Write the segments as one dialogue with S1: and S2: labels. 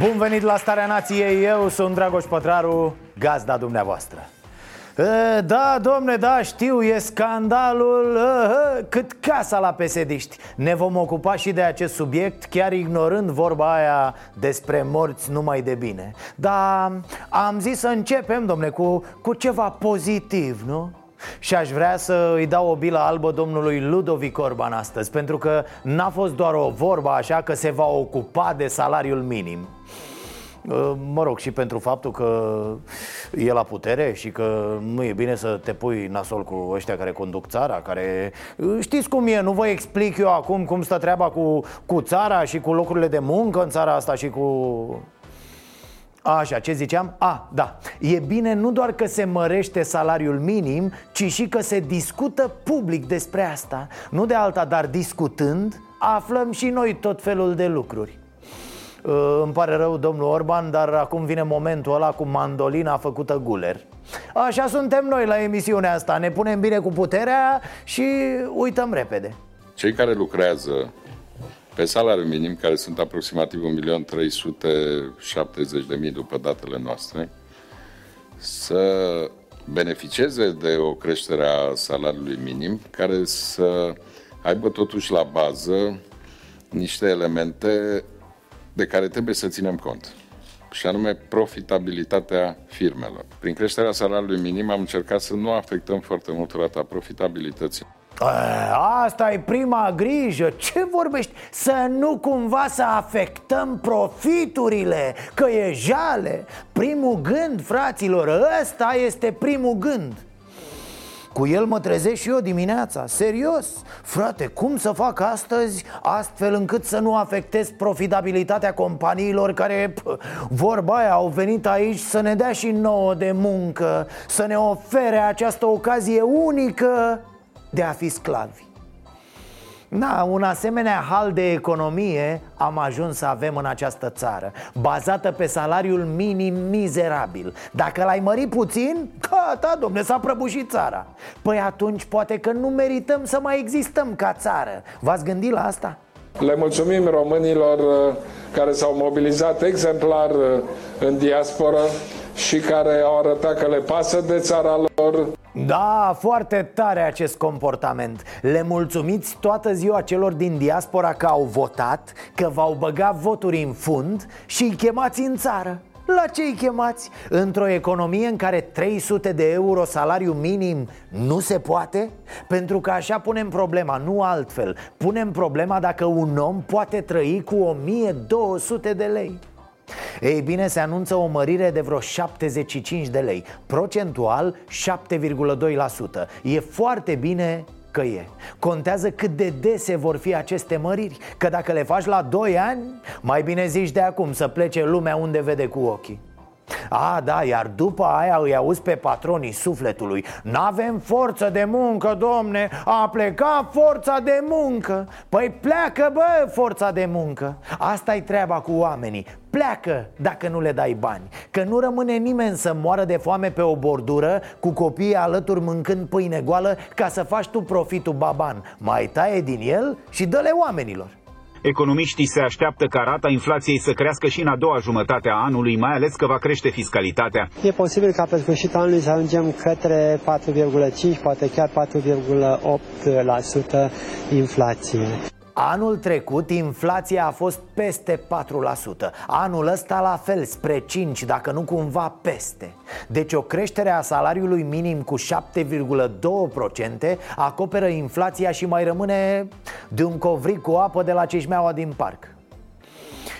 S1: Bun venit la Starea Nației, eu sunt Dragoș Pătraru, gazda dumneavoastră. E, Da, domne, da, știu, e scandalul uh, cât casa la pesediști. Ne vom ocupa și de acest subiect, chiar ignorând vorba aia despre morți numai de bine. Dar am zis să începem, domne, cu, cu ceva pozitiv, nu? Și aș vrea să îi dau o bilă albă domnului Ludovic Orban astăzi Pentru că n-a fost doar o vorbă așa că se va ocupa de salariul minim. Uh, Mă rog, și pentru faptul că e la putere și că nu e bine să te pui nasol cu ăștia care conduc țara care... uh, Știți cum e, nu vă explic eu acum cum stă treaba cu, cu țara și cu locurile de muncă în țara asta și cu... Așa, ce ziceam? A, da, e bine nu doar că se mărește salariul minim, ci și că se discută public despre asta. Nu de alta, dar discutând, aflăm și noi tot felul de lucruri. Uh, Îmi pare rău, domnul Orban, dar acum vine momentul ăla cu mandolina făcută guler. Așa suntem noi la emisiunea asta. Ne punem bine cu puterea și uităm repede.
S2: Cei care lucrează pe salariu minim, care sunt aproximativ 1.370.000 după datele noastre, să beneficieze de o creștere a salariului minim, care să aibă totuși la bază niște elemente de care trebuie să ținem cont și anume profitabilitatea firmelor. Prin creșterea salariului minim am încercat să nu afectăm foarte mult rata profitabilității.
S1: A, Asta e prima grijă. Ce vorbești? Să nu cumva să afectăm profiturile Că e jale. Primul gând, fraților Ăsta este primul gând. Cu el mă trezesc și eu dimineața, serios. Frate, cum să fac astăzi astfel încât să nu afectez profitabilitatea companiilor care, pă, vorba aia, au venit aici să ne dea și nouă de muncă Să ne ofere această ocazie unică de a fi sclavi. Da, un asemenea hal de economie am ajuns să avem în această țară Bazată pe salariul minim mizerabil. Dacă l-ai mări puțin, gata, domne, s-a prăbușit țara. Păi atunci poate că nu merităm să mai existăm ca țară. V-ați gândit la asta?
S3: Le mulțumim românilor uh, care s-au mobilizat exemplar uh, în diasporă și care au arătat că le pasă de țara lor.
S1: Da, foarte tare acest comportament Le mulțumiți toată ziua celor din diaspora că au votat Că v-au băgat voturi în fund și îi chemați în țară la ce îi chemați? Într-o economie în care 300 de euro salariu minim nu se poate? Pentru că așa punem problema, nu altfel Punem problema dacă un om poate trăi cu 1200 de lei ei bine, se anunță o mărire de vreo 75 de lei. Procentual 7,2% E foarte bine că e. Contează cât de dese vor fi aceste măriri Că dacă le faci la 2 ani Mai bine zici de acum să plece lumea unde vede cu ochii a, da, iar după aia îi auzi pe patronii sufletului. N-avem forță de muncă, domne, a plecat forța de muncă. Păi pleacă, bă, forța de muncă. Asta e treaba cu oamenii. Pleacă dacă nu le dai bani. Că nu rămâne nimeni să moară de foame pe o bordură Cu copiii alături mâncând pâine goală Ca să faci tu profitul baban. Mai taie din el și dă-le oamenilor
S4: Economiștii se așteaptă ca rata inflației să crească și în a doua jumătate a anului, mai ales că va crește fiscalitatea.
S5: E posibil ca pe sfârșitul anului să ajungem către 4,5, poate chiar 4,8% inflație.
S1: Anul trecut inflația a fost peste 4% Anul ăsta la fel, spre 5, dacă nu cumva peste. Deci o creștere a salariului minim cu 7,2% acoperă inflația și mai rămâne de un covric cu apă de la ceșmeaua din parc.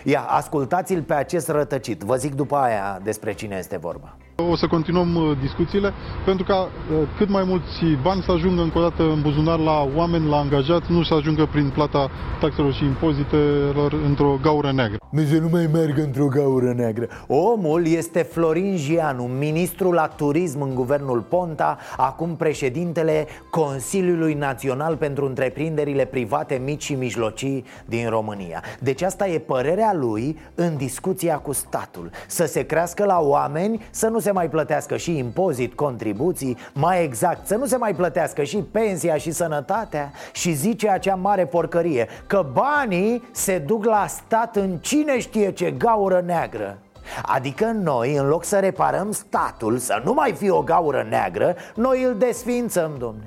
S1: Ia, ascultați-l pe acest rătăcit. Vă zic după aia despre cine este vorba
S6: O să continuăm uh, discuțiile pentru ca uh, cât mai mulți bani să ajungă încă o dată în buzunar la oameni, la angajați, nu să ajungă prin plata taxelor și impozitelor într-o gaură neagră.
S1: Să nu mai merg într-o gaură neagră. Omul este Florin Gianu, ministrul la turism în guvernul Ponta Acum președintele Consiliului Național pentru Întreprinderile Private Mici și Mijlocii din România. Deci asta e părerea lui în discuția cu statul. Să se crească la oameni, să nu se mai plătească și impozit, contribuții Mai exact, să nu se mai plătească și pensia și sănătatea Și zice acea mare porcărie Că banii se duc la stat în cine știe ce gaură neagră Adică noi, în loc să reparăm statul, să nu mai fie o gaură neagră Noi îl desfințăm, domne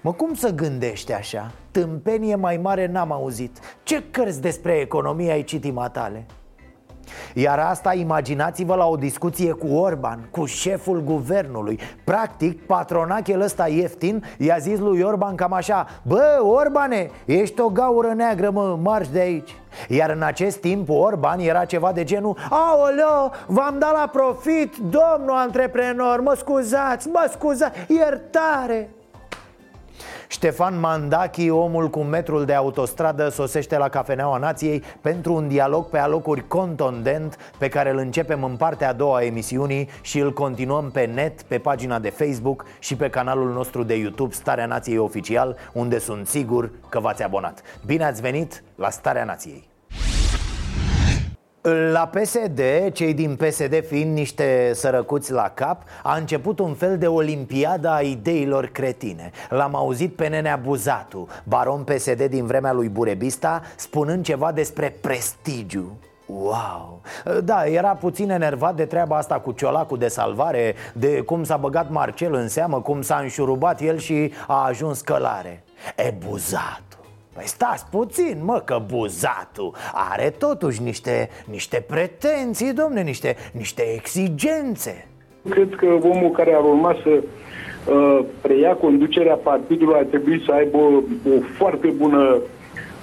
S1: Mă, cum să gândești așa? Tâmpenie mai mare n-am auzit Ce cărți despre economie ai citit matale? Iar asta imaginați-vă la o discuție cu Orban, cu șeful guvernului. Practic, patronachel ăsta ieftin i-a zis lui Orban cam așa Bă, Orbane, ești o gaură neagră, mă, marș de aici. Iar în acest timp Orban era ceva de genul Aoleo, v-am dat la profit, domnul antreprenor, mă scuzați, mă scuzați, iertare Ștefan Mandachi, omul cu metrul de autostradă, sosește la Cafeneaua Nației pentru un dialog pe alocuri contondent pe care îl începem în partea a doua a emisiunii și îl continuăm pe net, pe pagina de Facebook și pe canalul nostru de YouTube Starea Nației Oficial, unde sunt sigur că v-ați abonat. Bine ați venit la Starea Nației! La PSD, cei din PSD fiind niște sărăcuți la cap A început un fel de olimpiadă a ideilor cretine. L-am auzit pe nenea Buzatu, baron PSD din vremea lui Burebista Spunând ceva despre prestigiu. Wow! Da, era puțin enervat de treaba asta cu ciolacul de salvare De cum s-a băgat Marcel în seamă, cum s-a înșurubat el și a ajuns călare. E Buzatu Păi stați puțin, mă, că buzatul are totuși niște, niște pretenții, domne, niște, niște exigențe.
S7: Cred că omul care ar urma să uh, preia conducerea partidului ar trebui să aibă o, o foarte bună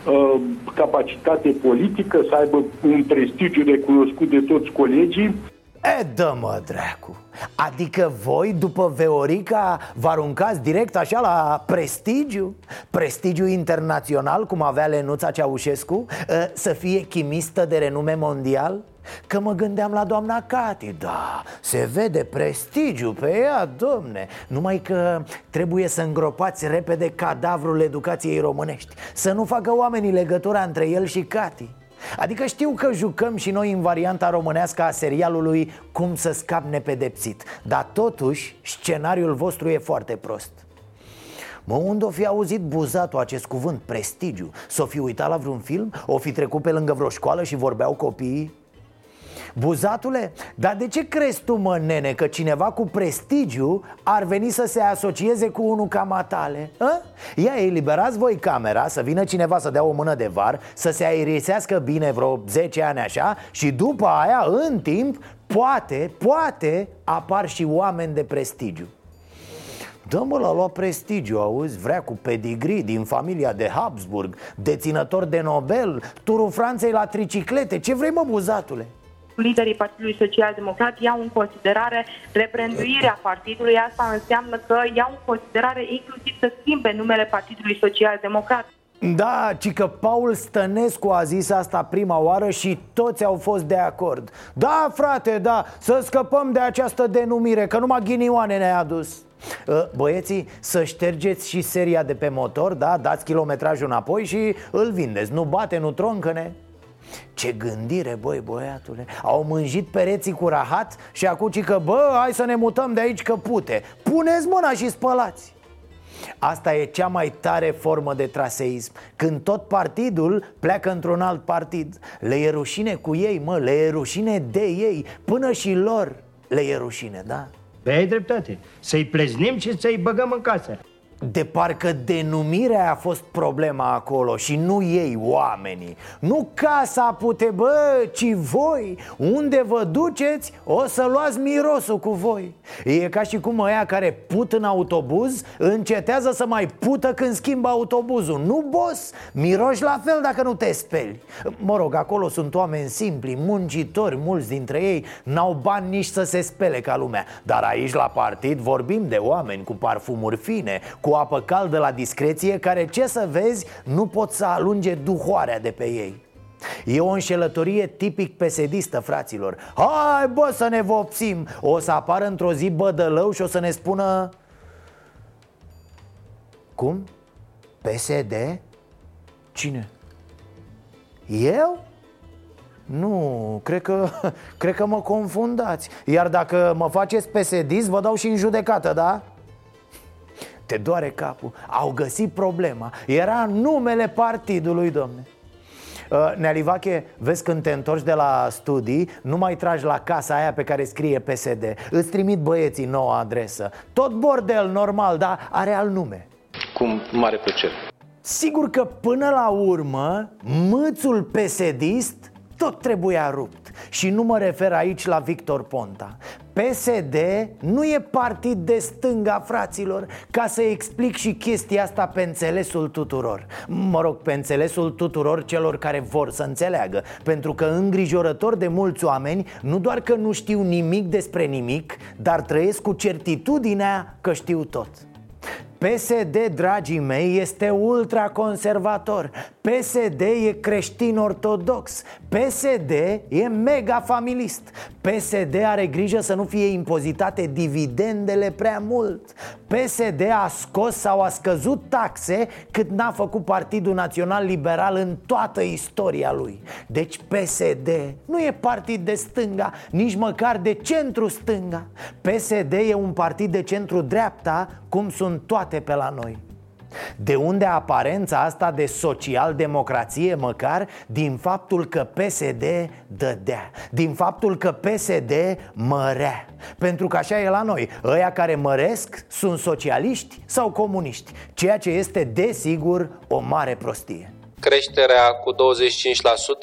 S7: uh, capacitate politică, să aibă un prestigiu recunoscut de toți colegii
S1: E, dă-mă, dracu Adică voi, după Veorica, vă aruncați direct așa la prestigiu? Prestigiu internațional, cum avea Lenuța Ceaușescu? Să fie chimistă de renume mondial? Că mă gândeam la doamna Cati, da, se vede prestigiu pe ea, domne Numai că trebuie să îngropați repede cadavrul educației românești Să nu facă oamenii legătura între el și Cati Adică știu că jucăm și noi în varianta românească a serialului Cum să scap nepedepsit Dar totuși scenariul vostru e foarte prost Mă, unde o fi auzit buzatul acest cuvânt, prestigiu? S-o fi uitat la vreun film? O fi trecut pe lângă vreo școală și vorbeau copiii? Buzatule, dar de ce crezi tu, mă, nene, că cineva cu prestigiu ar veni să se asocieze cu unul ca matale? A? Ia, eliberați voi camera, să vină cineva să dea o mână de var Să se aerisească bine vreo 10 ani așa Și după aia, în timp, poate, poate apar și oameni de prestigiu Dă-mă la luat prestigiu, auzi, vrea cu pedigree din familia de Habsburg Deținător de Nobel, turul Franței la triciclete Ce vrei mă, buzatule?
S8: Liderii Partidului Social Democrat iau în considerare reprenduirea partidului. Asta înseamnă că iau în considerare inclusiv să schimbe numele Partidului Social Democrat.
S1: Da, ci că Paul Stănescu a zis asta prima oară și toți au fost de acord Da, frate, da, să scăpăm de această denumire, că numai ghinioane ne-a adus ă, Băieții, să ștergeți și seria de pe motor, da? Dați kilometrajul înapoi și îl vindeți Nu bate, nu troncăne ce gândire, băi, băiatule. Au mânjit pereții cu rahat și acum că, bă, hai să ne mutăm de aici că pute. Puneți mâna și spălați. Asta e cea mai tare formă de traseism. Când tot partidul pleacă într-un alt partid Le e rușine cu ei, mă, le e rușine de ei. Până și lor le e rușine, da?
S9: Pe ai dreptate. Să-i pleznim și să-i băgăm în casă
S1: De parcă denumirea a fost problema acolo și nu ei, oamenii. Nu casa pute, bă, ci voi. Unde vă duceți, o să luați mirosul cu voi. E ca și cum ăia care put în autobuz Încetează să mai pută când schimbă autobuzul. Nu, boss, miroși la fel dacă nu te speli. Mă rog, acolo sunt oameni simpli, muncitori Mulți dintre ei n-au bani nici să se spele ca lumea. Dar aici la partid vorbim de oameni cu parfumuri fine Cu cu apă caldă la discreție Care, ce să vezi, nu pot să alunge duhoarea de pe ei E o înșelătorie tipic pesedistă, fraților Hai bă să ne vopsim O să apară într-o zi bădălău și o să ne spună Cum? PSD? Cine? Eu? Nu, cred că, cred că mă confundați Iar dacă mă faceți psd vă dau și în judecată, da? Te doare capul. Au găsit problema. Era numele partidului, domne. Uh, Nealivache, vezi când te întorci de la studii Nu mai tragi la casa aia pe care scrie PSD Îți trimit băieții noua adresă. Tot bordel normal, dar are alt nume.
S9: Cu mare plăcere.
S1: Sigur că până la urmă Mâțul pesedist tot trebuia rupt Și nu mă refer aici la Victor Ponta. PSD nu e partid de stânga, fraților Ca să explic și chestia asta pe înțelesul tuturor. Mă rog, pe înțelesul tuturor celor care vor să înțeleagă. Pentru că îngrijorător de mulți oameni Nu doar că nu știu nimic despre nimic Dar trăiesc cu certitudinea că știu tot PSD, dragii mei, este ultraconservator. PSD e creștin-ortodox PSD e mega familist. PSD are grijă să nu fie impozitate dividendele prea mult. PSD a scos sau a scăzut taxe cât n-a făcut Partidul Național Liberal în toată istoria lui. Deci PSD nu e partid de stânga, nici măcar de centru-stânga PSD e un partid de centru-dreapta, cum sunt toate pe la noi de unde aparența asta de social-democrație măcar din faptul că PSD dădea Din faptul că PSD mărea Pentru că așa e la noi Ăia care măresc sunt socialiști sau comuniști Ceea ce este desigur o mare prostie
S9: creșterea cu 25%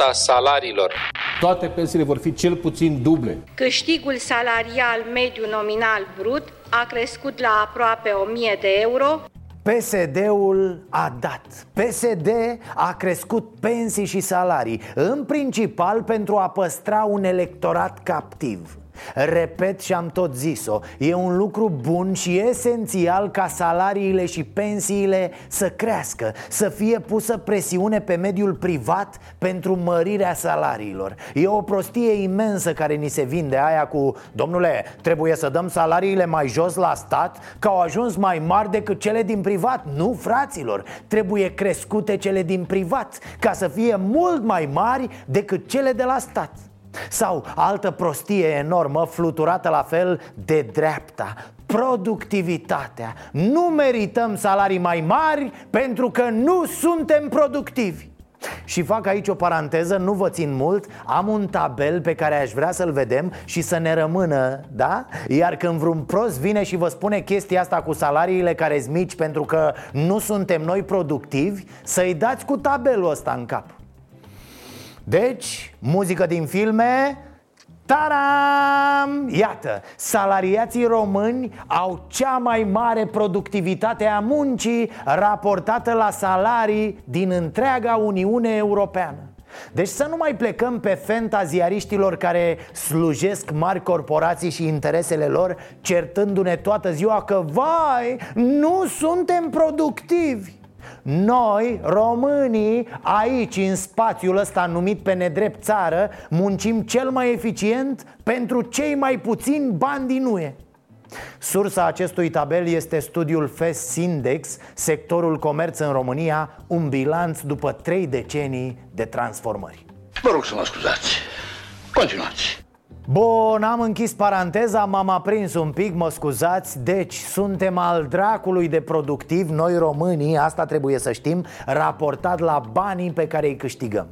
S9: a salariilor.
S10: Toate pensiile vor fi cel puțin duble.
S11: Câștigul salarial mediu nominal brut a crescut la aproape 1000 de euro.
S1: PSD-ul a dat PSD a crescut pensii și salarii În principal pentru a păstra un electorat captiv Repet și am tot zis-o E un lucru bun și esențial ca salariile și pensiile să crească Să fie pusă presiune pe mediul privat pentru mărirea salariilor. E o prostie imensă care ni se vinde aia cu Domnule, trebuie să dăm salariile mai jos la stat Că au ajuns mai mari decât cele din privat. Nu, fraților, trebuie crescute cele din privat Ca să fie mult mai mari decât cele de la stat sau altă prostie enormă, fluturată la fel de dreapta. Productivitatea. Nu merităm salarii mai mari pentru că nu suntem productivi. Și fac aici o paranteză, nu vă țin mult Am un tabel pe care aș vrea să-l vedem și să ne rămână, da? Iar când vreun prost vine și vă spune chestia asta cu salariile care sunt mici pentru că nu suntem noi productivi Să-i dați cu tabelul ăsta în cap deci, muzică din filme Taram! Iată, salariații români au cea mai mare productivitate a muncii raportată la salarii din întreaga Uniune Europeană. Deci să nu mai plecăm pe fenta ziariștilor care slujesc mari corporații și interesele lor Certându-ne toată ziua că, vai, nu suntem productivi noi, românii, aici, în spațiul ăsta numit pe nedrept țară Muncim cel mai eficient pentru cei mai puțini bani din UE Sursa acestui tabel este studiul FES Index, sectorul comerț în România, un bilanț după trei decenii de transformări.
S12: Vă rog să mă scuzați. Continuați.
S1: Bun, am închis paranteza, m-am aprins un pic, mă scuzați Deci, suntem al dracului de productiv, noi românii, asta trebuie să știm Raportat la banii pe care îi câștigăm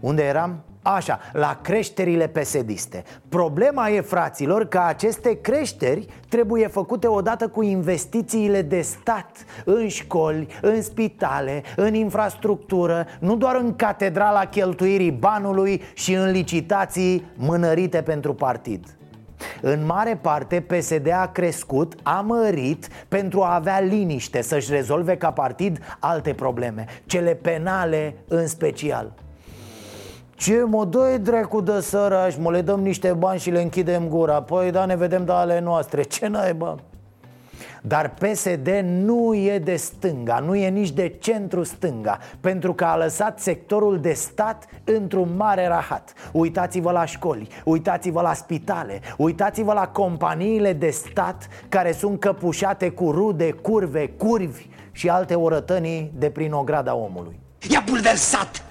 S1: Unde eram? Așa, la creșterile pesediste. Problema e, fraților, că aceste creșteri trebuie făcute odată cu investițiile de stat În școli, în spitale, în infrastructură Nu doar în catedrala cheltuirii banului și în licitații mânărite pentru partid. În mare parte PSD a crescut, a mărit pentru a avea liniște Să-și rezolve ca partid alte probleme Cele penale în special ce mă, dă dracu de săraș, mă, le dăm niște bani și le închidem gura. Păi da, ne vedem de ale noastre, ce naiba? Dar PSD nu e de stânga, nu e nici de centru stânga Pentru că a lăsat sectorul de stat într-un mare rahat. Uitați-vă la școli, uitați-vă la spitale Uitați-vă la companiile de stat care sunt căpușate cu rude, curve, curvi Și alte orătănii de prin ograda omului.
S13: I-a bulversat,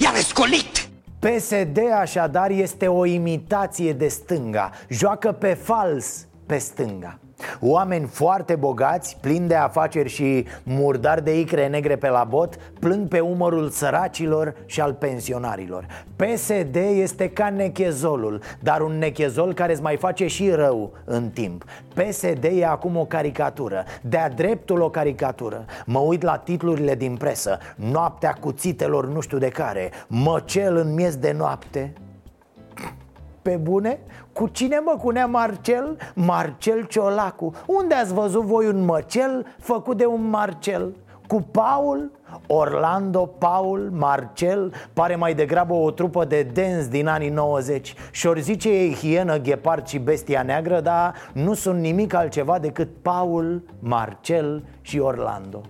S13: i-a rescolit
S1: PSD așadar este o imitație de stânga. Joacă pe fals pe stânga Oameni foarte bogați, plini de afaceri și murdari de icre negre pe la bot Plâng pe umărul săracilor și al pensionarilor. PSD este ca nechezolul, dar un nechezol care îți mai face și rău în timp. PSD e acum o caricatură, de-a dreptul o caricatură. Mă uit la titlurile din presă Noaptea cuțitelor nu știu de care Măcel în miez de noapte pe bune? Cu cine mă? Cu nea Marcel? Marcel Ciolacu Unde ați văzut voi un măcel făcut de un Marcel? Cu Paul? Orlando, Paul, Marcel Pare mai degrabă o trupă de dens din anii 90 Și-or zice ei hienă, ghepard și bestia neagră Dar nu sunt nimic altceva decât Paul, Marcel și Orlando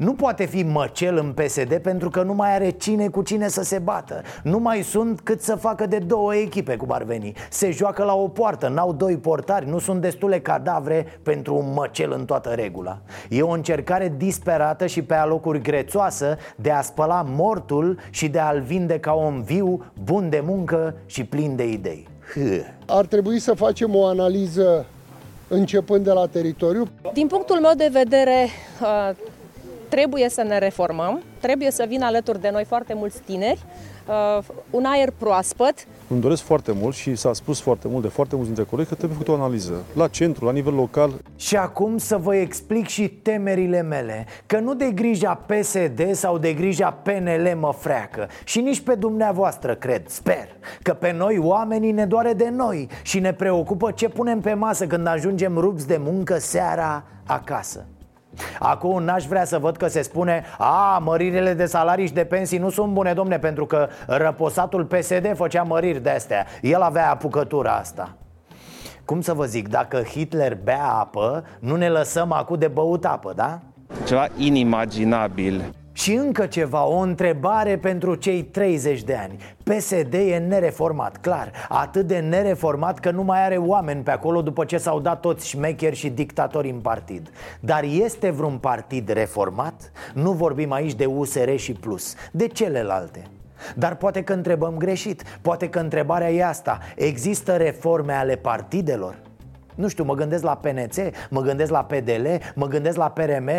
S1: nu poate fi măcel în PSD pentru că nu mai are cine cu cine să se bată. Nu mai sunt cât să facă de două echipe, cum ar veni. Se joacă la o poartă, n-au doi portari Nu sunt destule cadavre pentru un măcel în toată regula. E o încercare disperată și pe alocuri grețoasă De a spăla mortul și de a-l vinde ca om viu, bun de muncă și plin de idei.
S14: Ar trebui să facem o analiză începând de la teritoriu?
S15: Din punctul meu de vedere, trebuie să ne reformăm, trebuie să vină alături de noi foarte mulți tineri, uh, un aer proaspăt.
S16: Îmi doresc foarte mult și s-a spus foarte mult de foarte mulți dintre colegi că trebuie făcut o analiză la centru, la nivel local.
S1: Și acum să vă explic și temerile mele Că nu de grija PSD sau de grija PNL mă freacă Și nici pe dumneavoastră cred, sper Că pe noi oamenii ne doare de noi Și ne preocupă ce punem pe masă când ajungem rupți de muncă seara acasă Acum n-aș vrea să văd că se spune A, măririle de salarii și de pensii nu sunt bune, domne Pentru că răposatul PSD făcea măriri de astea El avea apucătura asta. Cum să vă zic, dacă Hitler bea apă Nu ne lăsăm acum de băut apă, da?
S17: Ceva inimaginabil
S1: și încă ceva, o întrebare pentru cei 30 de ani. PSD e nereformat, clar. Atât de nereformat că nu mai are oameni pe acolo După ce s-au dat toți șmecheri și dictatori în partid. Dar este vreun partid reformat? Nu vorbim aici de USR și Plus. De celelalte? Dar poate că întrebăm greșit. Poate că întrebarea e asta. Există reforme ale partidelor? Nu știu, mă gândesc la PNC, mă gândesc la PDL, mă gândesc la PRM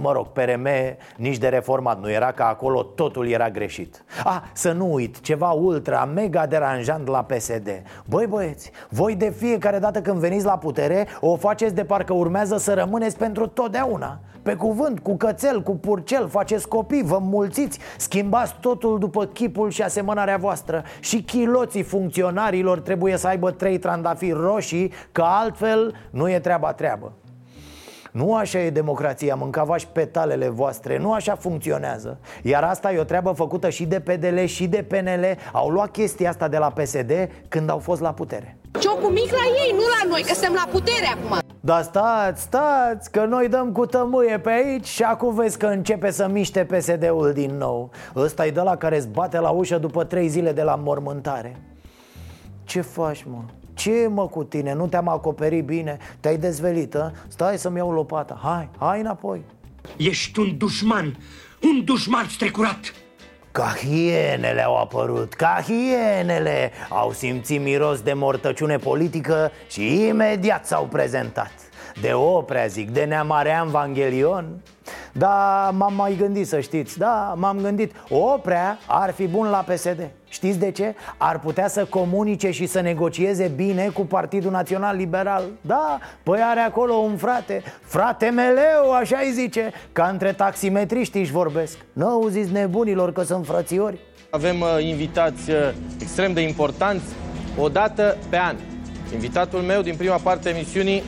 S1: Mă rog, PRM nici de reformat nu era, că acolo totul era greșit. Ah, să nu uit, ceva ultra, mega deranjant la PSD Băi băieți, voi de fiecare dată când veniți la putere O faceți de parcă urmează să rămâneți pentru totdeauna pe cuvânt, cu cățel, cu purcel, faceți copii, vă mulțiți Schimbați totul după chipul și asemănarea voastră. Și chiloții funcționarilor trebuie să aibă trei trandafiri roșii Că altfel nu e treaba treabă. Nu așa e democrația, mâncavași petalele voastre, nu așa funcționează. Iar asta e o treabă făcută și de PDL și de PNL Au luat chestia asta de la PSD când au fost la putere.
S18: Ciocul mic la ei, nu la noi, că suntem la putere acum
S1: dar stați, stați, că noi dăm cu tămâie pe aici și acum vezi că începe să miște PSD-ul din nou Ăsta e de la care îți bate la ușă după trei zile de la mormântare Ce faci, mă? Ce mă cu tine? Nu te-am acoperit bine? Te-ai dezvelit, a? Stai să-mi iau lopata Hai, hai înapoi
S13: Ești un dușman, un dușman strecurat
S1: ca hienele au apărut, ca hienele Au simțit miros de mortăciune politică și imediat s-au prezentat. De Oprea, zic, de Neamarean Vanghelion Da, m-am mai gândit să știți Da, m-am gândit Oprea ar fi bun la PSD Știți de ce? Ar putea să comunice și să negocieze bine cu Partidul Național Liberal Da, păi are acolo un frate Frate meleu, așa îi zice Ca între taximetriști își vorbesc Nu auziți nebunilor că sunt frățiori?
S19: Avem uh, invitați uh, extrem de importanți o dată pe an. Invitatul meu din prima parte a emisiunii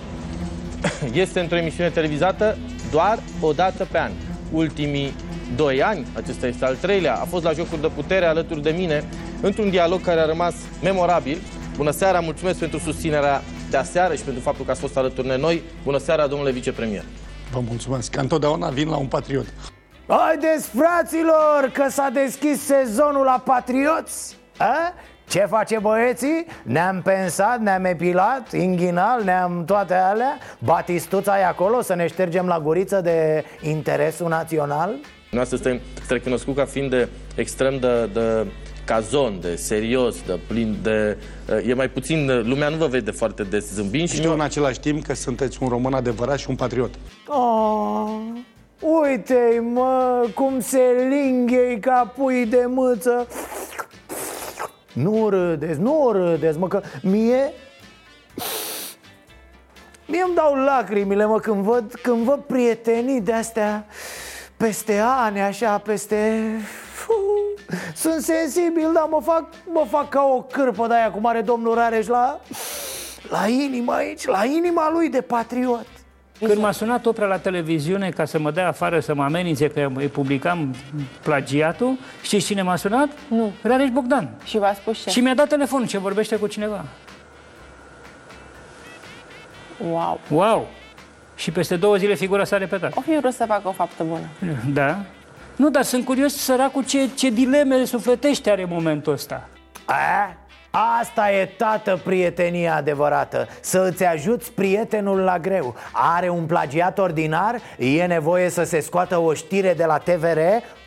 S19: este într-o emisiune televizată doar o dată pe an. Ultimii doi ani, acesta este al treilea, a fost la Jocuri de Putere alături de mine, într-un dialog care a rămas memorabil. Bună seara, mulțumesc pentru susținerea de aseară și pentru faptul că ați fost alături de noi. Bună seara, domnule vicepremier.
S20: Vă mulțumesc, că întotdeauna vin la un patriot.
S1: Haideți, fraților, că s-a deschis sezonul la Patrioți A? Ce face băieții? Ne-am pensat, ne-am epilat, inghinal, ne-am toate alea Batistuța e acolo să ne ștergem la guriță de interesul național?
S19: Noastră suntem recunoscut ca fiind de extrem de, de cazon, de serios, de plin de... E mai puțin, lumea nu vă vede foarte des zâmbind și
S20: Știu în același timp că sunteți un român adevărat și un patriot.
S1: Oh, uite mă, cum se linghei ca pui de mâță Nu râdeți, nu râdeți, mă, că mie... Mie îmi dau lacrimile, mă, când văd, când văd prietenii de-astea peste ani, așa, peste... Sunt sensibil, dar mă fac, mă fac ca o cârpă de aia cum are domnul Rareș la, la inima aici, la inima lui de patriot.
S21: Când m-a sunat Oprea la televiziune ca să mă dea afară să mă amenințe că îi publicam plagiatul, știți cine m-a sunat?
S22: Nu.
S21: Rareș Bogdan.
S22: Și v-a spus ce?
S21: Și mi-a dat telefonul ce vorbește cu cineva.
S22: Wow.
S21: Wow! Și peste două zile figura s-a repetat.
S22: O fi vrut să facă o faptă bună.
S21: Da? Nu, dar sunt curios săracul ce, ce dileme sufletește are în momentul ăsta.
S1: A? Asta e tată prietenia adevărată Să îți ajuți prietenul la greu Are un plagiat ordinar E nevoie să se scoată o știre de la TVR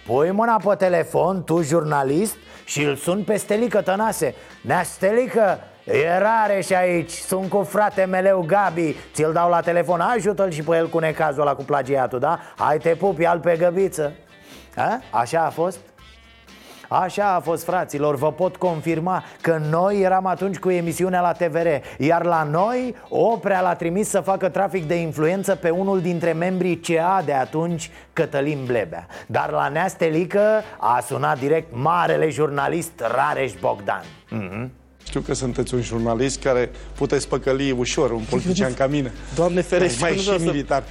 S1: Pui mâna pe telefon, tu jurnalist Și îl sun pe Stelică Tănase Nea Stelică, E rare și aici, sunt cu frate meleu Gabi Ți-l dau la telefon, ajută-l și pe el cu necazul ăla cu plagiatul, da? Hai te pupi, al pe găbiță a? Așa a fost? Așa a fost, fraților, vă pot confirma că noi eram atunci cu emisiunea la TVR Iar la noi, Oprea l-a trimis să facă trafic de influență pe unul dintre membrii CA de atunci, Cătălin Blebea Dar la Nea Stelică a sunat direct marele jurnalist Rareș Bogdan mm-hmm.
S20: Știu că sunteți un jurnalist care puteți păcăli ușor un politician ca mine.
S19: Doamne ferește,
S20: Mai
S19: nu
S20: și
S19: vreau să-
S20: militar.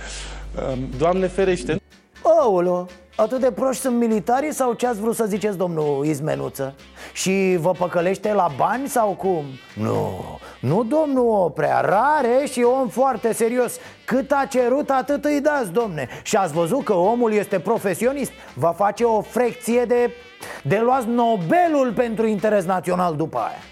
S19: Doamne ferește.
S1: Aolo, atât de proști sunt militarii sau ce ați vrut să ziceți, domnul Izmenuță? Și vă păcălește la bani sau cum? Nu, nu domnul Oprea, rare și om foarte serios Cât a cerut, atât îi dați, domne Și ați văzut că omul este profesionist Va face o frecție de, de luați Nobelul pentru interes național după aia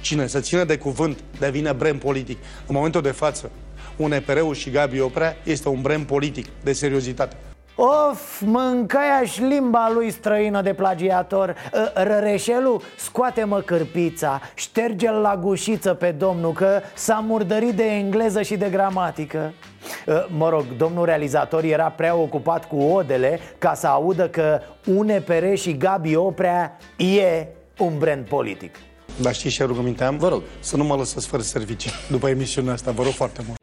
S20: Cine se ține de cuvânt devine brem politic. În momentul de față, un EPR-ul și Gabi Oprea este un brem politic de seriozitate.
S1: Of, mâncaia-și limba lui străină de plagiator Ă, Răreșelu, scoate-mă cârpița Șterge-l la gușiță pe domnul Că s-a murdărit de engleză și de gramatică Ă, Mă rog, domnul realizator era prea ocupat cu odele Ca să audă că UNPR și Gabi Oprea e un brand politic
S20: Dar știți ce rugăminte am? Vă rog. Să nu mă lăsați fără servicii după emisiunea asta. Vă rog foarte mult.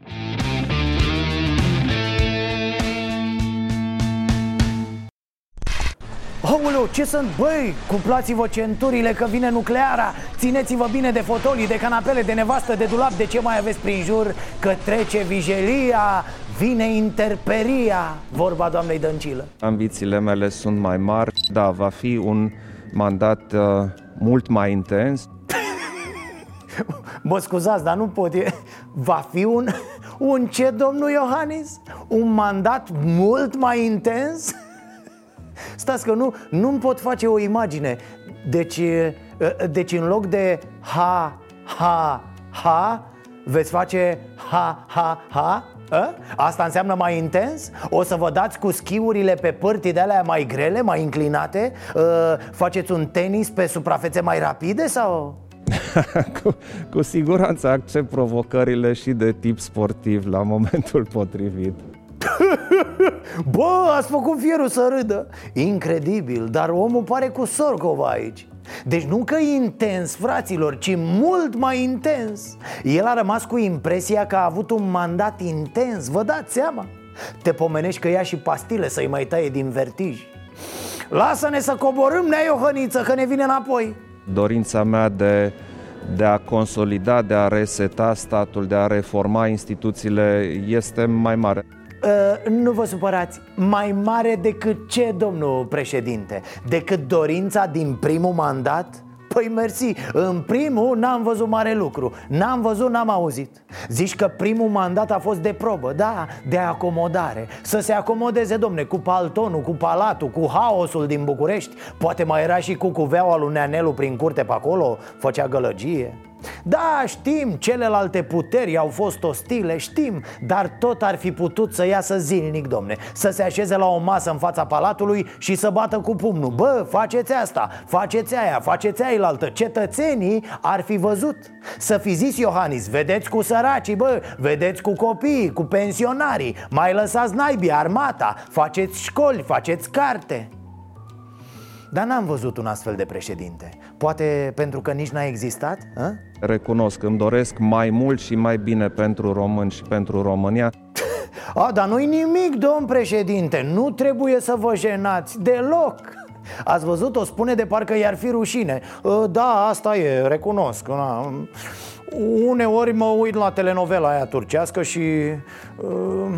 S1: Aoleu, ce sunt? Băi, cuplați-vă centurile că vine nucleara Țineți-vă bine de fotolii, de canapele, de nevastă, de dulap De ce mai aveți prin jur? Că trece vijelia, vine interperia Vorba doamnei Dăncilă
S17: Ambițiile mele sunt mai mari, da, va fi un mandat uh, mult mai intens.
S1: Mă scuzați, dar nu pot e... Va fi un... Un ce, domnul Iohannis? Un mandat mult mai intens? Stați că nu, nu-mi pot face o imagine Deci, e, deci în loc de ha, ha, ha Veți face ha, ha, ha? A? Asta înseamnă mai intens? O să vă dați cu schiurile pe părți de alea mai grele, mai inclinate? Uh, Faceți un tenis pe suprafețe mai rapide sau...
S17: cu, cu siguranță accept provocările și de tip sportiv la momentul potrivit.
S1: Bă, ați făcut fierul să râdă. Incredibil, dar omul pare cu Sorcova aici. Deci nu că intens, fraților, ci mult mai intens. El a rămas cu impresia că a avut un mandat intens, vă dați seama? Te pomenești că ia și pastile să-i mai taie din vertij. Lasă-ne să coborâm, nea Iohăniță, că ne vine înapoi.
S17: Dorința mea de, de a consolida, de a reseta statul, de a reforma instituțiile este mai mare.
S1: Uh, nu vă supărați, mai mare decât ce, domnul președinte? Decât dorința din primul mandat? Păi mersi, în primul n-am văzut mare lucru N-am văzut, n-am auzit. Zici că primul mandat a fost de probă Da, de acomodare. Să se acomodeze, domne, cu paltonul, cu palatul Cu haosul din București? Poate mai era și cu cuveaua lui Neanelu prin curte pe acolo? Făcea gălăgie da, știm, celelalte puteri au fost ostile, știm Dar tot ar fi putut să iasă zilnic, domne. Să se așeze la o masă în fața palatului și să bată cu pumnul. Bă, faceți asta, faceți aia, faceți ailaltă. Cetățenii ar fi văzut. Să fi zis Iohannis, vedeți cu săracii, bă Vedeți cu copiii, cu pensionarii. Mai lăsați naibii, armata Faceți școli, faceți carte dar n-am văzut un astfel de președinte Poate pentru că nici n-a existat? A?
S17: Recunosc, îmi doresc mai mult și mai bine pentru români și pentru România
S1: A, dar nu-i nimic, domn președinte Nu trebuie să vă jenați deloc Ați văzut? O spune de parcă i-ar fi rușine Da, asta e, recunosc Na. Uneori mă uit la telenovela aia turcească și... Uh,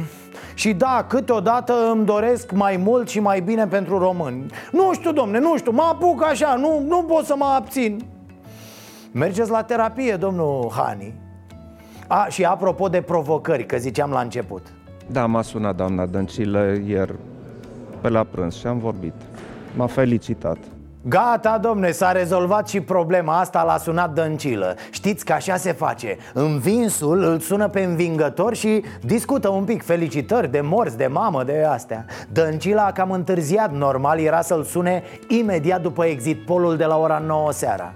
S1: și da, câteodată îmi doresc mai mult și mai bine pentru români. Nu știu, domne, nu știu, mă apuc așa, nu, nu pot să mă abțin. Mergeți la terapie, domnul Hani. A, și apropo de provocări, că ziceam la început.
S17: Da, m-a sunat doamna Dăncilă ieri pe la prânz și am vorbit. M-a felicitat
S1: Gata, domne, s-a rezolvat și problema asta, l-a sunat Dăncilă. Știți că așa se face. Învinsul îl sună pe învingător și discută un pic. Felicitări de morți, de mamă, de astea. Dăncilă a cam întârziat. Normal era să-l sune imediat după exit polul de la ora 9 seara.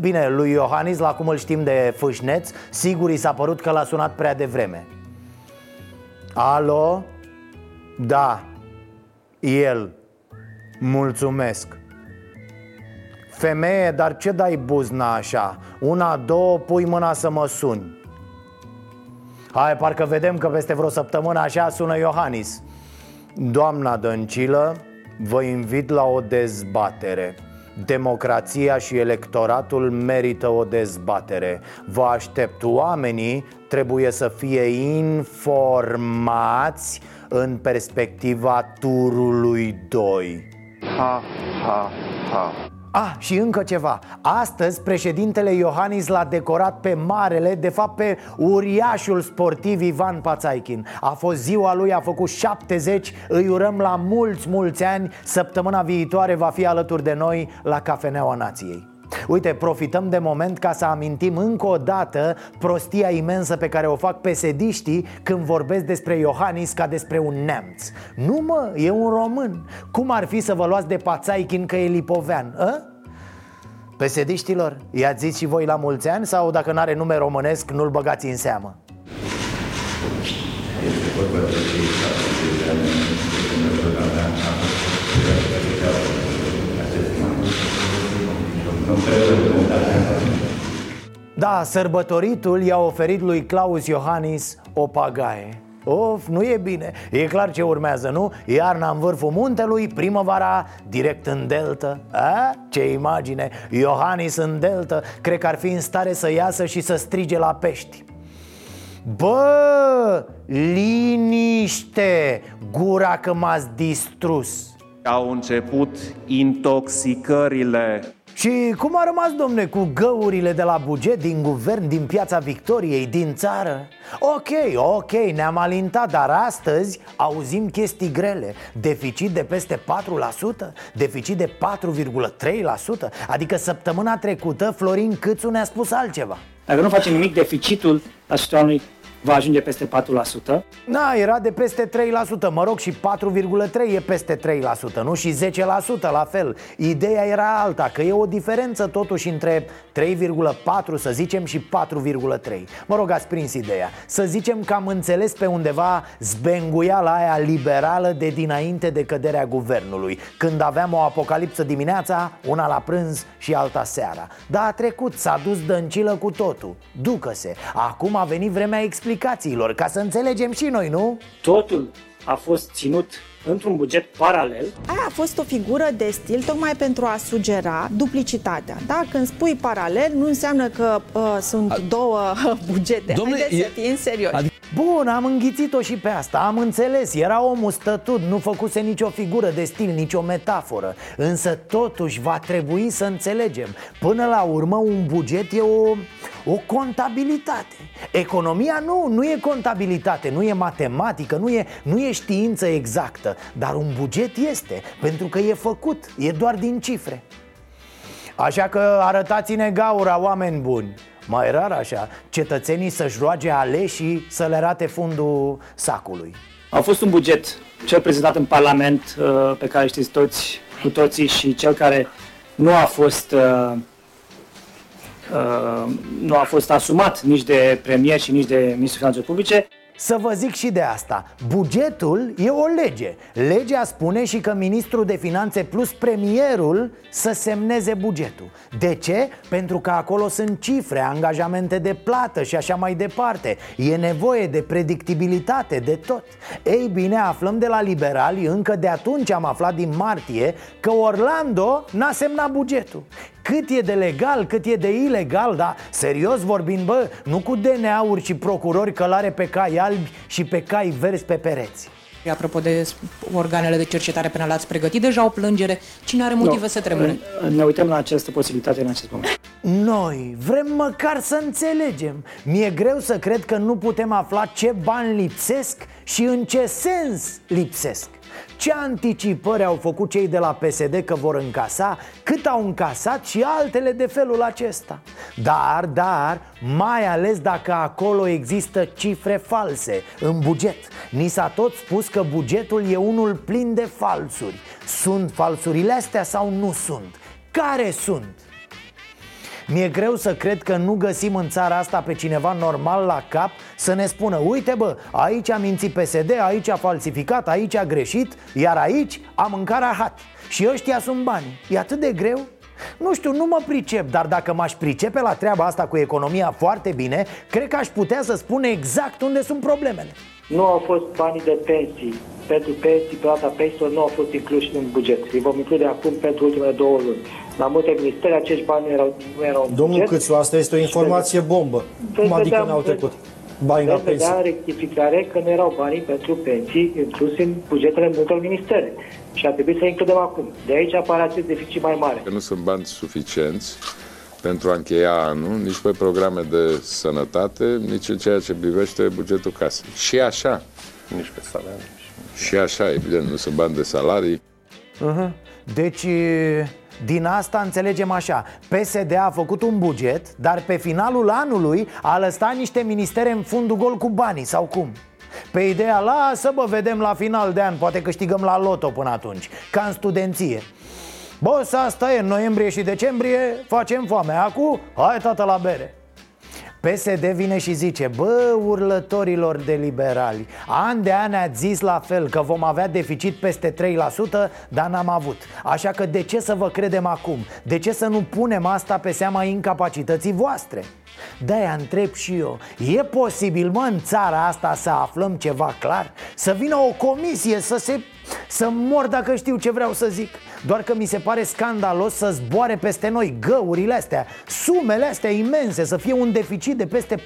S1: Bine, lui Iohannis, la cum îl știm de fâșneț Sigur i s-a părut că l-a sunat prea devreme. Alo? Da, el. Mulțumesc Femeie, dar ce dai buzna așa? Una, două, pui mâna să mă suni. Hai, parcă vedem că peste vreo săptămână așa sună Iohannis. Doamna Dăncilă, vă invit la o dezbatere. Democrația și electoratul merită o dezbatere. Vă aștept, oamenii trebuie să fie informați în perspectiva turului 2
S23: Ha, ha, ha
S1: Ah, și încă ceva. Astăzi președintele Iohannis l-a decorat pe marele, de fapt pe uriașul sportiv Ivan Pațaichin A fost ziua lui, a făcut 70, îi urăm la mulți, mulți ani. Săptămâna viitoare va fi alături de noi la Cafeneaua Nației Uite, profităm de moment ca să amintim încă o dată prostia imensă pe care o fac pesediștii când vorbesc despre Iohannis ca despre un neamț Nu mă, e un român Cum ar fi să vă luați de Pațaichin că e lipovean, a? Pesediștilor, i-ați zis și voi la mulți ani sau dacă n-are nume românesc nu-l băgați în seamă? Este vorba de Da, sărbătoritul i-a oferit lui Claus Iohannis o pagaie. Of, nu e bine. E clar ce urmează, nu? Iarna în vârful muntelui, primăvara direct în delta A? Ce imagine. Iohannis în delta Cred că ar fi în stare să iasă și să strige la pești. Bă, liniște! Gura că m-ați distrus.
S17: Au început intoxicările
S1: și cum a rămas, domne, cu găurile de la buget, din guvern, din piața Victoriei, din țară? Ok, ok, ne-am alintat, dar astăzi auzim chestii grele. Deficit de peste 4%, deficit de 4,3% Adică săptămâna trecută Florin Câțu ne-a spus altceva.
S24: Dacă nu facem nimic, deficitul la sfârșitul anului va ajunge peste 4%.
S1: Na, era de peste 3%, mă rog, și 4,3 e peste 3%, nu? Și 10% la fel. Ideea era alta, că e o diferență totuși între 3,4 să zicem și 4,3 Mă rog, ați prins ideea. Să zicem că am înțeles pe undeva zbenguiala aia liberală de dinainte de căderea guvernului Când aveam o apocalipsă dimineața, una la prânz și alta seara. Dar a trecut, s-a dus dăncilă cu totul. Ducă-se. Acum a venit vremea explicațiilor, ca să înțelegem și noi, nu?
S24: Totul a fost ținut într-un buget paralel.
S25: Aia a fost o figură de stil tocmai pentru a sugera duplicitatea. Da? Când spui paralel, nu înseamnă că uh, sunt a... două bugete.
S10: Domnule,
S25: Haideți
S10: e...
S25: să fim serioși. Ad...
S1: Bun, am înghițit-o și pe asta, am înțeles Era omul stătut, nu făcuse nicio figură de stil, nicio metaforă. Însă totuși va trebui să înțelegem Până la urmă un buget e o, o contabilitate. Economia nu, nu e contabilitate, nu e matematică, nu e, nu e știință exactă Dar un buget este, pentru că e făcut, e doar din cifre. Așa că arătați-ne gaura, oameni buni mai rar așa, cetățenii să-și roage aleșii să le rate fundul sacului.
S24: A fost un buget, cel prezentat în Parlament, uh, pe care știți toți, cu toții și cel care nu a fost uh, uh, nu a fost asumat nici de premier și nici de ministrul finanțelor publice
S1: să vă zic și de asta. Bugetul e o lege. Legea spune și că ministrul de finanțe plus premierul să semneze bugetul. De ce? Pentru că acolo sunt cifre, angajamente de plată și așa mai departe. E nevoie de predictibilitate, de tot. Ei bine, aflăm de la liberali, încă de atunci am aflat din martie Că Orlando n-a semnat bugetul cât e de legal, cât e de ilegal, dar serios vorbind, bă, nu cu DNA-uri și procurori călare pe cai albi și pe cai verzi pe pereți.
S26: Apropo de organele de cercetare penală, ați pregătit deja o plângere? Cine are motive
S24: Nu.
S26: să tremure?
S24: Ne uităm la această posibilitate în acest moment.
S1: Noi vrem măcar să înțelegem Mi-e greu să cred că nu putem afla ce bani lipsesc și în ce sens lipsesc ce anticipări au făcut cei de la PSD că vor încasa, cât au încasat și altele de felul acesta Dar, dar, mai ales dacă acolo există cifre false în buget Ni s-a tot spus că bugetul e unul plin de falsuri Sunt falsurile astea sau nu sunt? Care sunt? Mi-e greu să cred că nu găsim în țara asta pe cineva normal la cap să ne spună Uite bă, aici a mințit PSD, aici a falsificat, aici a greșit, iar aici a mâncat rahat Și ăștia sunt bani E atât de greu? Nu știu, nu mă pricep, dar dacă m-aș pricepe la treaba asta cu economia foarte bine Cred că aș putea să spun exact unde sunt problemele
S24: Nu au fost banii de pensii. Pentru pensii, plata pensiilor nu au fost incluși în buget. Îi vom include acum pentru ultimele două luni. La multe ministere acești bani nu erau, nu erau în
S27: Domnul
S24: buget.
S27: Câțu, asta este o informație bombă.
S24: Veți
S27: Cum adică
S24: vedea-
S27: n-au trecut? Banii la
S24: Veți vedea
S27: pensii.
S24: în rectificare că nu erau banii pentru pensii inclusi în bugetele multor ministere. Și a trebuit să includem acum. De aici apare acest deficit mai mare.
S23: Că nu sunt bani suficienți pentru a încheia anul, nici pe programe de sănătate, nici în ceea ce privește bugetul casei. Și așa. Nici pe salarii. Și așa, evident, nu sunt bani de salarii.
S1: uh-huh. Deci, din asta înțelegem așa PSD a făcut un buget, dar pe finalul anului a lăsat niște ministere în fundul gol cu banii, sau cum? Pe ideea, lasă bă, vedem la final de an, poate câștigăm la loto până atunci Ca în studenție. Bă, asta e, în noiembrie și decembrie facem foame. Acum, hai tată la bere PSD vine și zice Bă, urlătorilor de liberali An de an ați zis la fel Că vom avea deficit peste 3% Dar n-am avut Așa că de ce să vă credem acum? De ce să nu punem asta pe seama incapacității voastre? De-aia întreb și eu E posibil, mă, în țara asta să aflăm ceva clar? Să vină o comisie să se... Să mor dacă știu ce vreau să zic Doar că mi se pare scandalos să zboare peste noi găurile astea. Sumele astea imense, să fie un deficit de peste 4%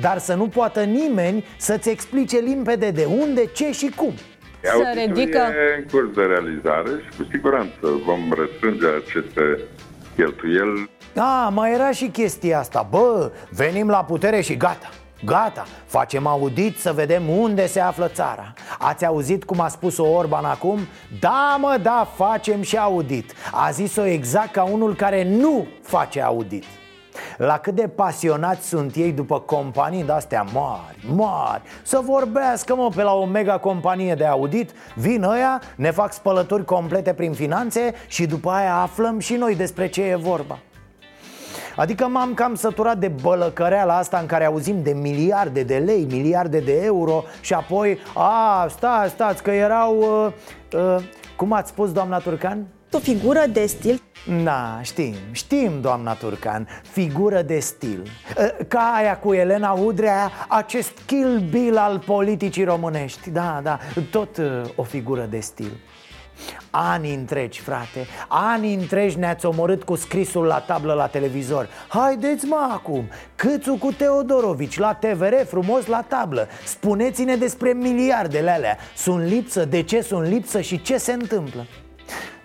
S1: Dar să nu poată nimeni să-ți explice limpede de unde, ce și cum.
S23: Auditul
S15: ridică-
S23: e în curs de realizare și cu siguranță vom răspunde aceste cheltuieli.
S1: A, mai era și chestia asta. Bă, venim la putere și gata Gata, facem audit să vedem unde se află țara. Ați auzit cum a spus-o Orban acum? Da, mă, da, facem și audit. A zis-o exact ca unul care nu face audit. La cât de pasionați sunt ei după companii de-astea mari, mari Să vorbească, mă, pe la o mega companie de audit Vin ăia, ne fac spălături complete prin finanțe Și după aia aflăm și noi despre ce e vorba Adică m-am cam săturat de bălăcăreala asta în care auzim de miliarde de lei, miliarde de euro Și apoi, a, stați, stați, că erau, uh, uh, cum ați spus, doamna Turcan?
S25: O figură de stil.
S1: Da, știm, știm, doamna Turcan Figură de stil. Ca aia cu Elena Udrea Acest kill bill al politicii românești. Da, da, tot uh, o figură de stil Ani întregi, frate. Ani întregi ne-ați omorât cu scrisul la tablă la televizor. Haideți mă acum. Câțu cu Teodorovici la TVR frumos la tablă. Spuneți-ne despre miliardele alea. Sunt lipsă, de ce sunt lipsă și ce se întâmplă?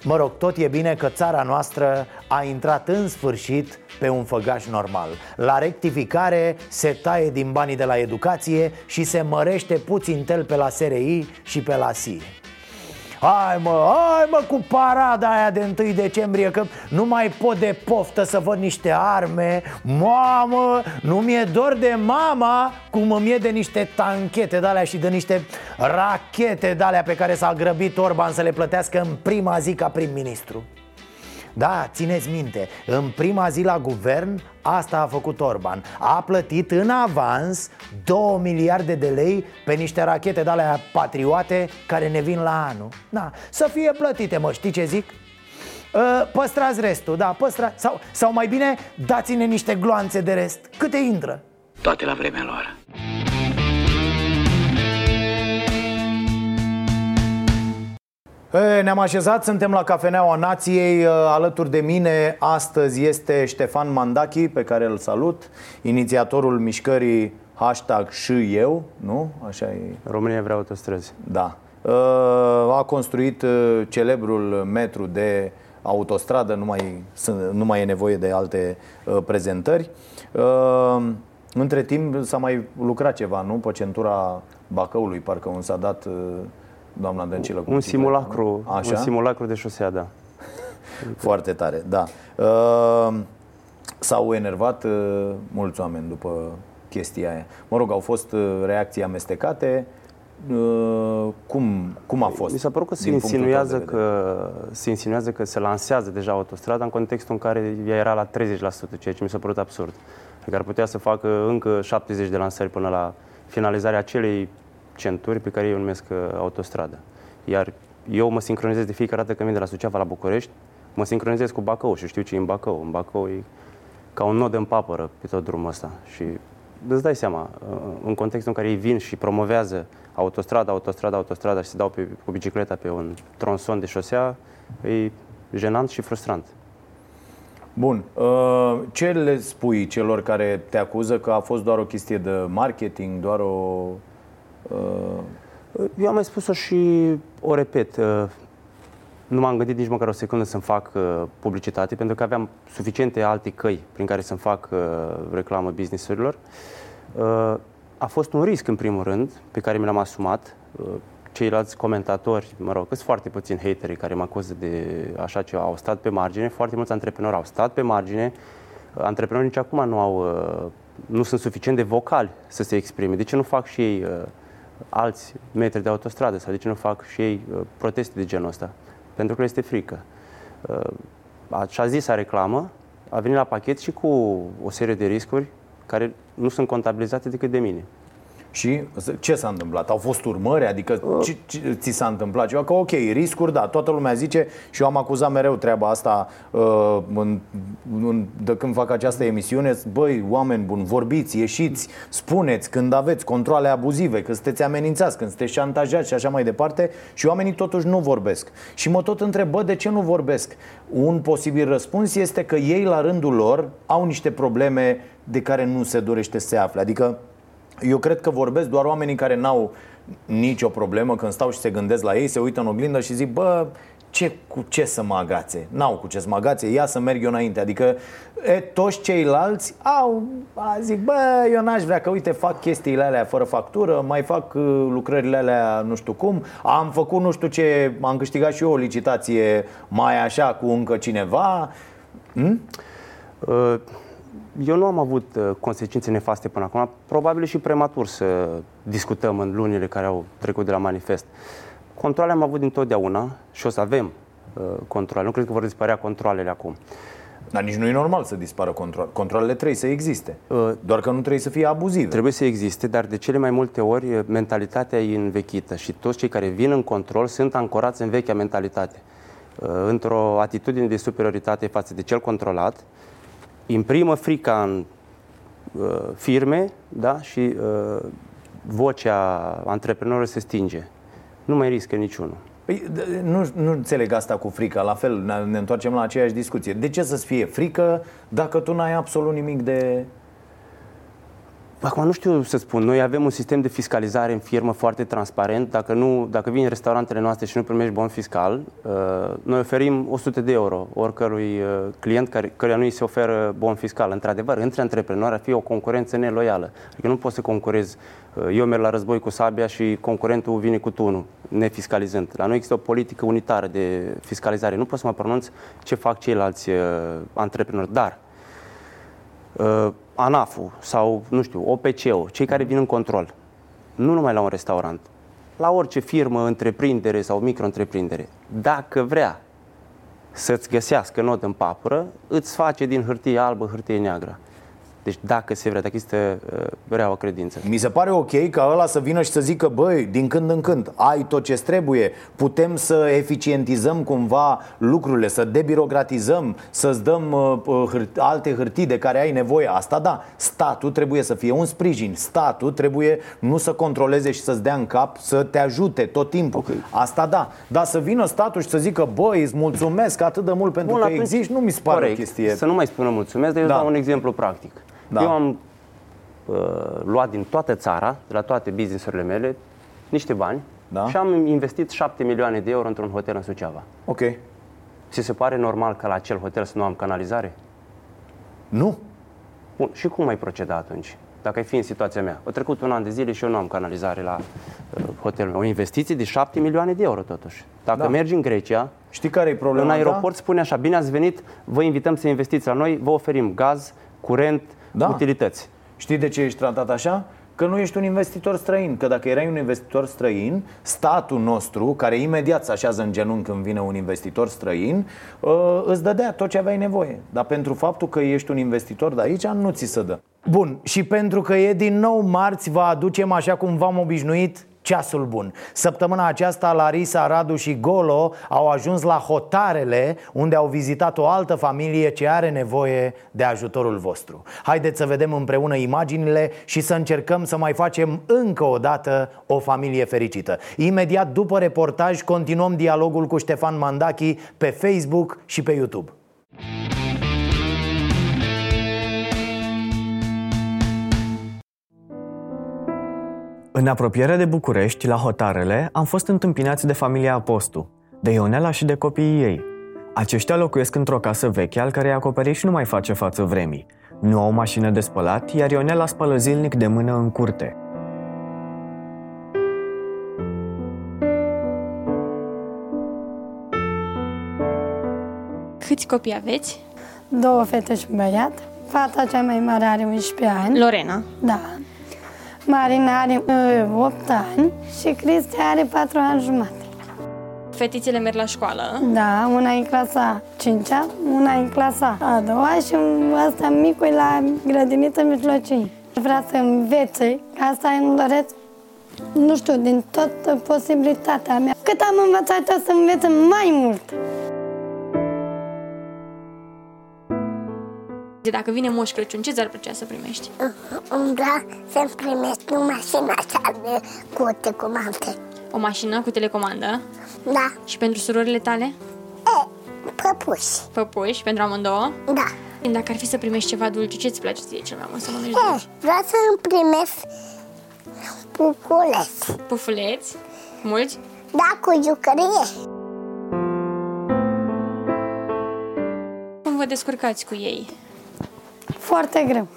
S1: Mă rog, tot e bine că țara noastră a intrat în sfârșit pe un făgaș normal. La rectificare se taie din banii de la educație și se mărește puțin tel pe la SRI și pe la SIE Hai mă, hai mă cu parada aia de 1 decembrie Că nu mai pot de poftă să văd niște arme. Mamă, nu mi-e dor de mama Cum îmi e de niște tanchete de alea și de niște rachete de alea Pe care s-a grăbit Orban să le plătească în prima zi ca prim-ministru da, țineți minte, în prima zi la guvern asta a făcut Orban A plătit în avans 2 miliarde de lei pe niște rachete de alea patriote care ne vin la anul Da, să fie plătite, mă, știi ce zic? Ă, păstrați restul, da, păstrați sau, sau mai bine dați-ne niște gloanțe de rest Câte intră?
S12: Toate la vremea lor.
S1: Ne-am așezat, suntem la Cafeneaua Nației E, Alături de mine astăzi este Ștefan Mandachi, pe care îl salut Inițiatorul mișcării hashtag și eu, nu? Așa e?
S28: România vrea autostrăzi.
S1: Da E, A construit e, celebrul metru de autostradă Nu mai, sunt- nu mai e nevoie de alte e, prezentări E, Între timp s-a mai lucrat ceva, nu? Pe centura Bacăului, parcă un s-a dat e, doamna Dăncilă cu
S28: Un
S1: bicicleta,
S28: simulacru,
S1: nu? Așa?
S28: un simulacru de șosea, da.
S1: Foarte tare, da. Uh, S-au enervat uh, mulți oameni după chestia aia. Mă rog, au fost uh, reacții amestecate. Uh, Cum, cum a fost?
S28: Mi s-a părut că se
S1: din punctul tău
S28: insinuează
S1: de vedere?
S28: că, se insinuează că se lansează deja autostrada în contextul în care ea era la 30%, ceea ce mi s-a părut absurd. Adică ar putea să facă încă 70 de lansări până la finalizarea acelei centuri pe care eu o numesc uh, autostradă. Iar eu mă sincronizez de fiecare dată când vin de la Suceava la București, mă sincronizez cu Bacău și știu ce e în Bacău. În Bacău e ca un nod în papără pe tot drumul ăsta. Și îți dai seama, uh, în contextul în care ei vin și promovează autostrada, autostrada, autostrada și se dau pe, cu bicicleta pe un tronson de șosea, e jenant și frustrant.
S1: Bun. Uh, Ce le spui celor care te acuză că a fost doar o chestie de marketing, doar o... uh,
S28: Eu am mai spus-o și o repet. uh, Nu m-am gândit nici măcar o secundă să-mi fac uh, publicitate, pentru că aveam suficiente alte căi prin care să-mi fac uh, reclamă business-urilor. Uh, A fost un risc, în primul rând, pe care mi l-am asumat. Uh, Ceilalți comentatori, mă rog, sunt foarte puțini haterii care mă acuză de așa ceva, au stat pe margine, foarte mulți antreprenori au stat pe margine, antreprenorii nici acum nu au, uh, nu sunt suficient de vocali să se exprime. De ce nu fac și ei uh, alți metri de autostradă sau de ce nu fac și ei uh, proteste de genul ăsta? Pentru că le este frică. Uh, Așa zisa reclamă a venit la pachet și cu o serie de riscuri care nu sunt contabilizate decât de mine.
S1: Și ce s-a întâmplat? Au fost urmări? Adică ce, ce ți s-a întâmplat ceva? Că ok, riscuri, da, toată lumea zice și eu am acuzat mereu treaba asta uh, în, în, de când fac această emisiune Băi, oameni buni, vorbiți, ieșiți, spuneți când aveți controle abuzive, când sunteți amenințați, când sunteți șantajați și așa mai departe Și oamenii totuși nu vorbesc Și mă tot întreb, bă, de ce nu vorbesc? Un posibil răspuns este că ei la rândul lor au niște probleme de care nu se dorește să se afle Adică eu cred că vorbesc doar oamenii care n-au nicio problemă când stau și se gândesc la ei, se uită în oglindă și zic, bă, ce, cu ce să mă agațe? N-au cu ce să mă agațe, ia să merg eu înainte. Adică e, toți ceilalți au, a, zic, bă, eu n-aș vrea că, uite, fac chestiile alea fără factură, mai fac uh, lucrările alea nu știu cum, am făcut nu știu ce, am câștigat și eu o licitație mai așa cu încă cineva. Hm?
S28: Uh, eu nu am avut uh, consecințe nefaste până acum. Probabil și prematur să discutăm în lunile care au trecut de la manifest. Controle am avut dintotdeauna și o să avem uh, controle. Nu cred că vor dispărea controlele acum.
S1: Dar nici nu e normal să dispară control. Controlele trebuie să existe. Doar că nu trebuie să fie abuzive.
S28: Trebuie să existe, dar de cele mai multe ori uh, mentalitatea e învechită și toți cei care vin în control sunt ancorați în vechea mentalitate. Uh, Într-o atitudine de superioritate față de cel controlat, imprimă frica în uh, firme da? și uh, vocea antreprenorului se stinge. Nu mai riscă niciunul.
S1: Păi, d- nu, nu înțeleg asta cu frica, la fel, ne, ne întoarcem la aceeași discuție. De ce să-ți fie frică dacă tu n-ai absolut nimic de...
S28: Acum nu știu să spun, noi avem un sistem de fiscalizare în firmă foarte transparent. Dacă, nu, dacă vin în restaurantele noastre și nu primești bon fiscal, uh, noi oferim 100 de euro oricărui uh, client care, căruia nu îi se oferă bon fiscal. Într-adevăr, între antreprenori ar fi o concurență neloială. Adică nu poți să concurezi, uh, eu merg la război cu sabia și concurentul vine cu tunul, nefiscalizând. La noi există o politică unitară de fiscalizare. Nu pot să mă pronunț ce fac ceilalți uh, antreprenori, dar uh, ANAF-ul sau, nu știu, OPC-ul, cei care vin în control, nu numai la un restaurant, la orice firmă, întreprindere sau micro-întreprindere, dacă vrea să-ți găsească not în papură, îți face din hârtie albă hârtie neagră. Deci dacă se vrea, dacă există uh, reaua credință.
S1: Mi se pare ok ca ăla să vină și să zică Băi, din când în când, ai tot ce trebuie Putem să eficientizăm cumva lucrurile Să debirocratizăm Să-ți dăm uh, uh, hârt- alte hârtii de care ai nevoie Asta da, statul trebuie să fie un sprijin Statul trebuie nu să controleze și să-ți dea în cap Să te ajute tot timpul okay. Asta da, dar să vină statul și să zică Băi, îți mulțumesc atât de mult pentru
S28: Bun,
S1: că
S28: atunci-
S1: existi Nu mi se pare
S28: Corect.
S1: o chestie
S28: Să nu mai spună mulțumesc, dar eu
S1: Da.
S28: dau un exemplu practic.
S1: Da.
S28: Eu am uh, luat din toată țara, de la toate businessurile mele, niște bani
S1: Da.
S28: și am investit 7 milioane de euro într-un hotel în Suceava.
S1: Ok
S28: Ți se pare normal ca la acel hotel să nu am canalizare?
S1: Nu.
S28: Bun, și cum ai proceda atunci? Dacă ai fi în situația mea. A trecut un an de zile și eu nu am canalizare la uh, hotelul meu. O investiție de 7 milioane de euro totuși. Dacă
S1: Da.
S28: mergi în Grecia,
S1: Știi care e problema
S28: în
S1: ta?
S28: aeroport spune așa, bine ați venit, vă invităm să investiți la noi, vă oferim gaz, curent,
S1: Da.
S28: utilități.
S1: Știi de ce ești tratat așa? Că nu ești un investitor străin. Că dacă erai un investitor străin, statul nostru, care imediat se așează în genunchi când vine un investitor străin, uh, îți dădea tot ce aveai nevoie. Dar pentru faptul că ești un investitor de aici, nu ți se dă. Bun, și pentru că e din nou marți, vă aducem așa cum v-am obișnuit Ceasul bun. Săptămâna aceasta Larisa, Radu și Golo au ajuns la Hotarele, unde au vizitat o altă familie ce are nevoie de ajutorul vostru. Haideți să vedem împreună imaginile și să încercăm să mai facem încă o dată o familie fericită. Imediat după reportaj continuăm dialogul cu Ștefan Mandachi pe Facebook și pe YouTube.
S29: În apropiere de București, la Hotarele, am fost întâmpinați de familia Apostu, de Ionela și de copiii ei. Aceștia locuiesc într-o casă veche, al cărei acoperiș nu mai face față vremii. Nu au mașină de spălat, iar Ionela spală zilnic de mână în curte.
S30: Câți copii aveți?
S31: Două fete și un băiat. Fata cea mai mare are 11 ani.
S30: Lorena.
S31: Da. Marina are uh, 8 ani și Cristi are 4 ani jumate.
S30: Fetițele merg la școală.
S31: Da, una e în clasa 5 una e în clasa a doua și asta micul e la grădiniță mijlocie. Vrea să învețe, asta îmi doresc, nu știu, din toată posibilitatea mea. Cât am învățat eu să învețe mai mult.
S30: Dacă vine Moș Crăciun, ce ți-ar plăcea să primești?
S32: Îmi vrea să-mi primesc o mașină așa de cu telecomandă.
S30: O mașină cu telecomandă?
S32: Da.
S30: Și pentru surorile tale?
S32: E, păpuși.
S30: Păpuși, pentru amândouă?
S32: Da.
S30: Dacă ar fi să primești ceva dulce, ce-ți place ție cel mai mult să mănânci
S32: E,
S30: dulce?
S32: vreau să-mi primesc pufuleți.
S30: Pufuleți? Mulți?
S32: Da, cu jucărie.
S30: Cum vă descurcați cu ei?
S31: Foarte greu.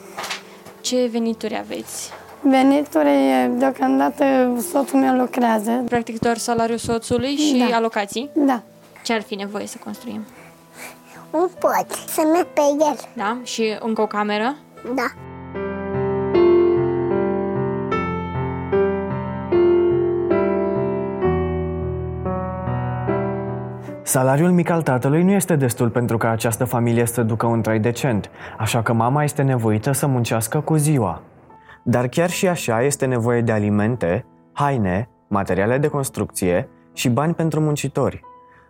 S30: Ce venituri aveți?
S31: Venituri, deocamdată soțul meu lucrează.
S30: Practic doar salariul soțului și
S31: Da.
S30: alocații?
S31: Da.
S30: Ce ar fi nevoie să construim?
S32: Nu poți să merg pe el.
S30: Da? Și încă o cameră?
S32: Da.
S29: Salariul mic al tatălui nu este destul pentru ca această familie să ducă un trai decent, așa că mama este nevoită să muncească cu ziua. Dar chiar și așa este nevoie de alimente, haine, materiale de construcție și bani pentru muncitori.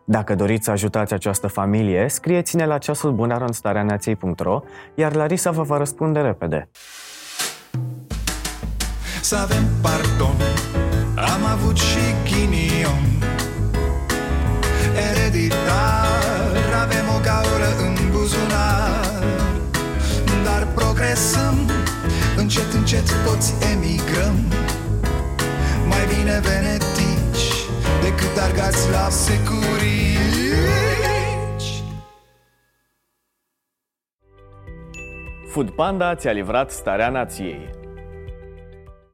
S29: Dacă doriți să ajutați această familie, scrieți-ne la ceasul bun nației.ro, iar Larisa vă va răspunde repede.
S33: Să avem pardon Am avut și ghinion Ereditar Avem o gaură în buzunar. Dar progresăm Încet, încet toți emigrăm. Mai bine venetici Decât argați la securici.
S29: Food Panda ți-a livrat starea nației.